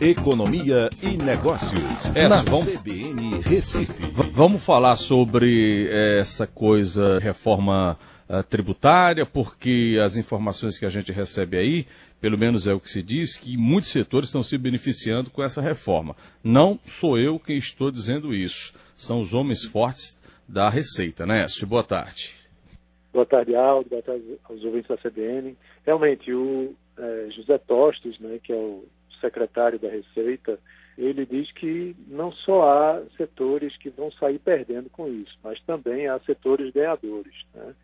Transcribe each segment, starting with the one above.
Economia e Negócios. É, na vamos- CBN Recife. V- Vamos falar sobre essa coisa, reforma ah, tributária, porque as informações que a gente recebe aí, pelo menos é o que se diz, que muitos setores estão se beneficiando com essa reforma. Não sou eu quem estou dizendo isso, são os homens fortes da Receita, né, Écio? Boa tarde. Boa tarde, Aldo. Boa tarde aos ouvintes da CBN. Realmente, o eh, José Tostes, né, que é o secretário da Receita, ele diz que não só há setores que vão sair perdendo com isso, mas também há setores ganhadores. Né?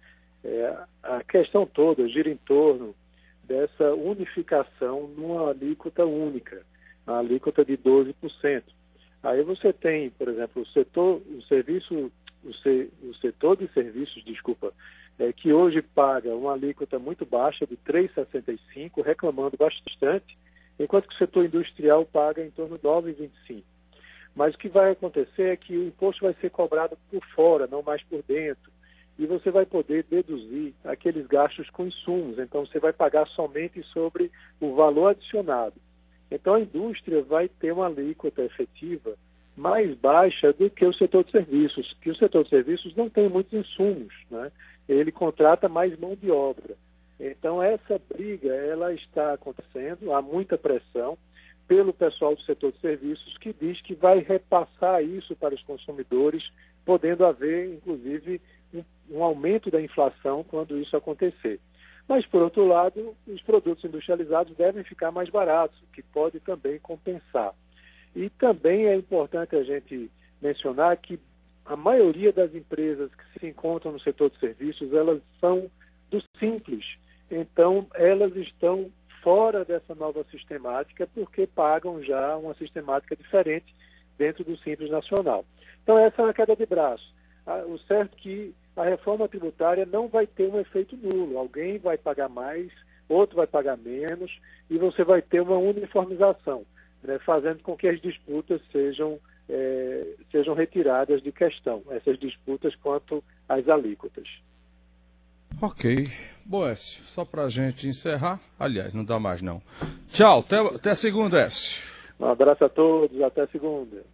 É, a questão toda gira em torno dessa unificação numa alíquota única, a alíquota de 12%. Aí você tem, por exemplo, o setor, o serviço, o, se- o setor de serviços, desculpa, é, que hoje paga uma alíquota muito baixa de 3,65, reclamando bastante, enquanto que o setor industrial paga em torno de 9,25. Mas o que vai acontecer é que o imposto vai ser cobrado por fora, não mais por dentro. E você vai poder deduzir aqueles gastos com insumos. Então, você vai pagar somente sobre o valor adicionado. Então, a indústria vai ter uma alíquota efetiva mais baixa do que o setor de serviços, que o setor de serviços não tem muitos insumos, né? Ele contrata mais mão de obra. Essa briga, ela está acontecendo, há muita pressão pelo pessoal do setor de serviços que diz que vai repassar isso para os consumidores, podendo haver, inclusive, um, um aumento da inflação quando isso acontecer. Mas, por outro lado, os produtos industrializados devem ficar mais baratos, o que pode também compensar. E também é importante a gente mencionar que a maioria das empresas que se encontram no setor de serviços, elas são do simples. Então, elas estão fora dessa nova sistemática porque pagam já uma sistemática diferente dentro do Simples Nacional. Então, essa é uma queda de braço. Ah, O certo é que a reforma tributária não vai ter um efeito nulo. Alguém vai pagar mais, outro vai pagar menos, e você vai ter uma uniformização, né, fazendo com que as disputas sejam, eh, sejam retiradas de questão, essas disputas quanto às alíquotas. Ok. Boécio, só pra gente encerrar. Aliás, não dá mais não. Tchau, até, até segunda, Écio. Um abraço a todos, até segunda.